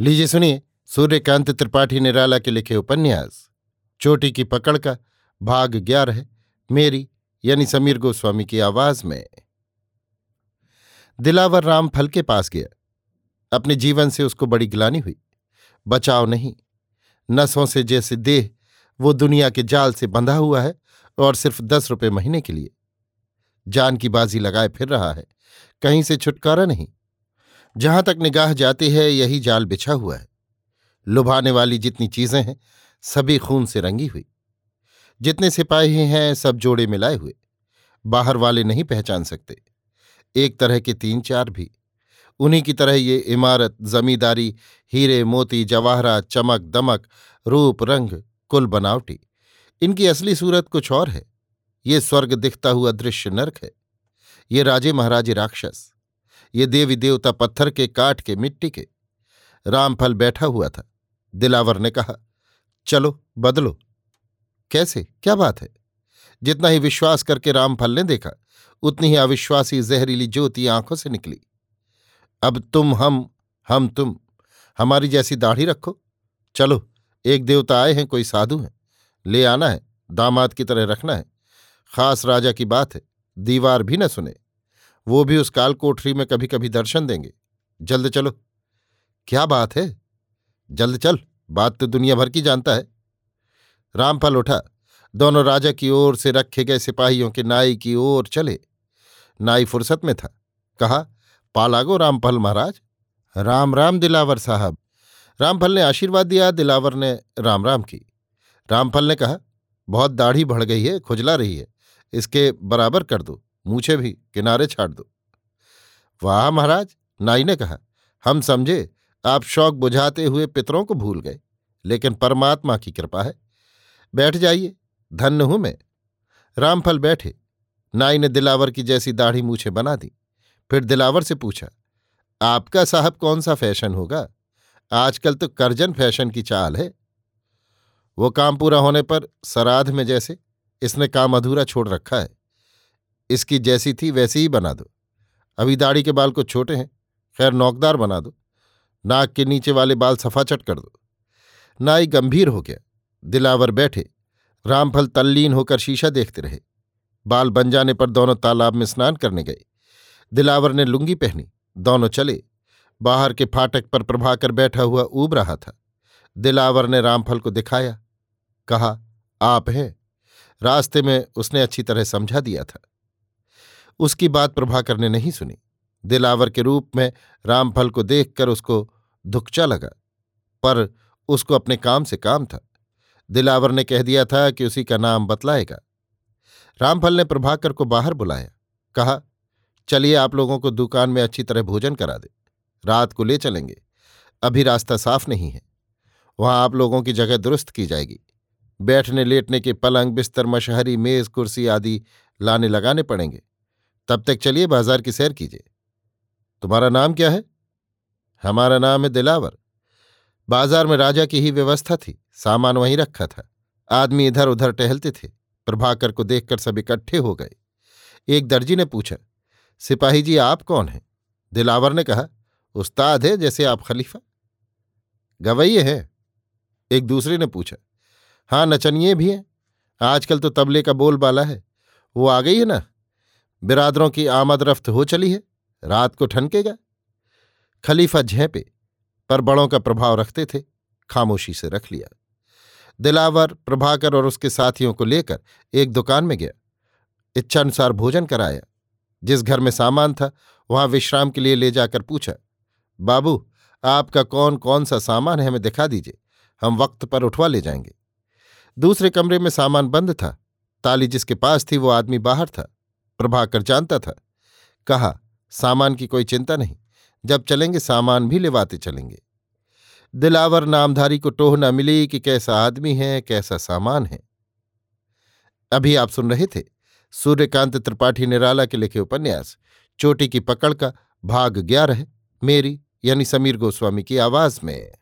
लीजिए सुनिए, सूर्यकांत त्रिपाठी निराला के लिखे उपन्यास। चोटी की पकड़ का भाग ग्यारह मेरी, यानी समीर गोस्वामी की आवाज़ में। दिलावर राम फल के पास गया। अपने जीवन से उसको बड़ी गिलानी हुई। बचाव नहीं। नसों से जैसे देह, वो दुनिया के जाल से बंधा हुआ है और सिर्फ़ दस रुपये महीने के लिए। जान की बाजी लगाए फिर रहा है। कहीं से छुटकारा नहीं। जहाँ तक निगाह जाती है, यही जाल बिछा हुआ है। लुभाने वाली जितनी चीज़ें हैं, सभी खून से रंगी हुई। जितने सिपाही हैं सब जोड़े मिलाए हुए। बाहर वाले नहीं पहचान सकते। एक तरह के तीन चार भी। उन्हीं की तरह ये इमारत, जमींदारी, हीरे, मोती जवाहरात चमक, दमक, रूप, रंग, कुल बनावटी। इनकी असली सूरत कुछ और है। ये स्वर्ग दिखता हुआ दृश्य नरक है। ये राजे महाराजे राक्षस। ये देवी देवता पत्थर के काट के मिट्टी के। रामफल बैठा हुआ था। दिलावर ने कहा, चलो, बदलो। कैसे? क्या बात है? जितना ही विश्वास करके रामफल ने देखा, उतनी ही अविश्वासी जहरीली ज्योति आँखों से निकली। अब तुम, हम हम तुम, हमारी जैसी दाढ़ी रखो। चलो, एक देवता आए हैं, कोई साधु हैं। ले आना है, दामाद की तरह रखना है। खास राजा की बात है, दीवार भी न सुने। वो भी उस काल कोठरी में कभी कभी दर्शन देंगे। जल्द चलो। क्या बात है? जल्द चल, बात तो दुनिया भर की जानता है। रामफल उठा, दोनों राजा की ओर से रखे गए सिपाहियों के नाई की ओर चले। नाई फुर्सत में था। कहा, पालागो रामफल महाराज। राम राम दिलावर साहब। रामफल ने आशीर्वाद दिया, दिलावर ने राम राम की। रामफल ने कहा, बहुत दाढ़ी बढ़ गई है, खुजला रही है। इसके बराबर कर दो। मूछे भी किनारे छाड़ दो। वाह महाराज, नाई ने कहा, हम समझे आप शौक बुझाते हुए पितरों को भूल गए, लेकिन परमात्मा की कृपा है। बैठ जाइए, धन्य हूँ मैं। रामफल बैठे, नाई ने दिलावर की जैसी दाढ़ी मूछे बना दी, फिर दिलावर से पूछा, आपका साहब कौन सा फ़ैशन होगा? आजकल तो करजन फ़ैशन की चाल है। वो काम पूरा होने पर सराध में जैसे, इसने काम अधूरा छोड़ रखा है। इसकी जैसी थी वैसी ही बना दो। अभी दाढ़ी के बाल कुछ छोटे हैं, खैर नौकदार बना दो। नाक के नीचे वाले बाल सफाचट कर दो। नाई गंभीर हो गया, दिलावर बैठे, रामफल तल्लीन होकर शीशा देखते रहे। बाल बन जाने पर दोनों तालाब में स्नान करने गए। दिलावर ने लुंगी पहनी, दोनों चले। बाहर के फाटक पर प्रभाकर बैठा हुआ ऊब रहा था। दिलावर ने रामफल को दिखाया, कहा, आप हैं। रास्ते में उसने अच्छी तरह समझा दिया था। उसकी बात प्रभाकर ने नहीं सुनी। दिलावर के रूप में रामफल को देखकर उसको धुकचा लगा, पर उसको अपने काम से काम था। दिलावर ने कह दिया था कि उसी का नाम बतलाएगा। रामफल ने प्रभाकर को बाहर बुलाया, कहा, चलिए आप लोगों को दुकान में अच्छी तरह भोजन करा दे, रात को ले चलेंगे। अभी रास्ता साफ़ नहीं है। वहाँ आप लोगों की जगह दुरुस्त की जाएगी। बैठने लेटने के पलंग, बिस्तर, मशहरी मेज, कुर्सी आदि लाने लगाने पड़ेंगे। तब तक चलिए बाज़ार की सैर कीजिए। तुम्हारा नाम क्या है? हमारा नाम है दिलावर। बाज़ार में राजा की ही व्यवस्था थी, सामान वहीं रखा था। आदमी इधर उधर टहलते थे, प्रभाकर को देखकर सब इकट्ठे हो गए। एक दर्जी ने पूछा, सिपाही जी, आप कौन हैं? दिलावर ने कहा, उस्ताद है, जैसे आप खलीफा। गवैये हैं। एक दूसरे ने पूछा हाँ नचनिए भी हैं। आजकल तो तबले का बोलबाला है। वो आ गई है ना? बिरादरों की आमद रफ्त हो चली है, रात को ठनकेगा खलीफा झेपे, पर बड़ों का प्रभाव रखते थे, खामोशी से रख लिया। दिलावर, प्रभाकर और उसके साथियों को लेकर एक दुकान में गया। इच्छानुसार भोजन कराया। जिस घर में सामान था, वहाँ विश्राम के लिए ले जाकर पूछा, बाबू, आपका कौन कौन सा सामान है, हमें दिखा दीजिए, हम वक्त पर उठवा ले जाएँगे। दूसरे कमरे में सामान बंद था, ताली जिसके पास थी वो आदमी बाहर था। प्रभाकर जानता था। कहा, सामान की कोई चिंता नहीं, जब चलेंगे सामान भी लेवाते चलेंगे। दिलावर नामधारी को टोह न मिली कि कैसा आदमी है, कैसा सामान है। अभी आप सुन रहे थे सूर्यकांत त्रिपाठी निराला के लिखे उपन्यास, चोटी की पकड़ का भाग ग्यारह, मेरी यानी समीर गोस्वामी की आवाज़ में।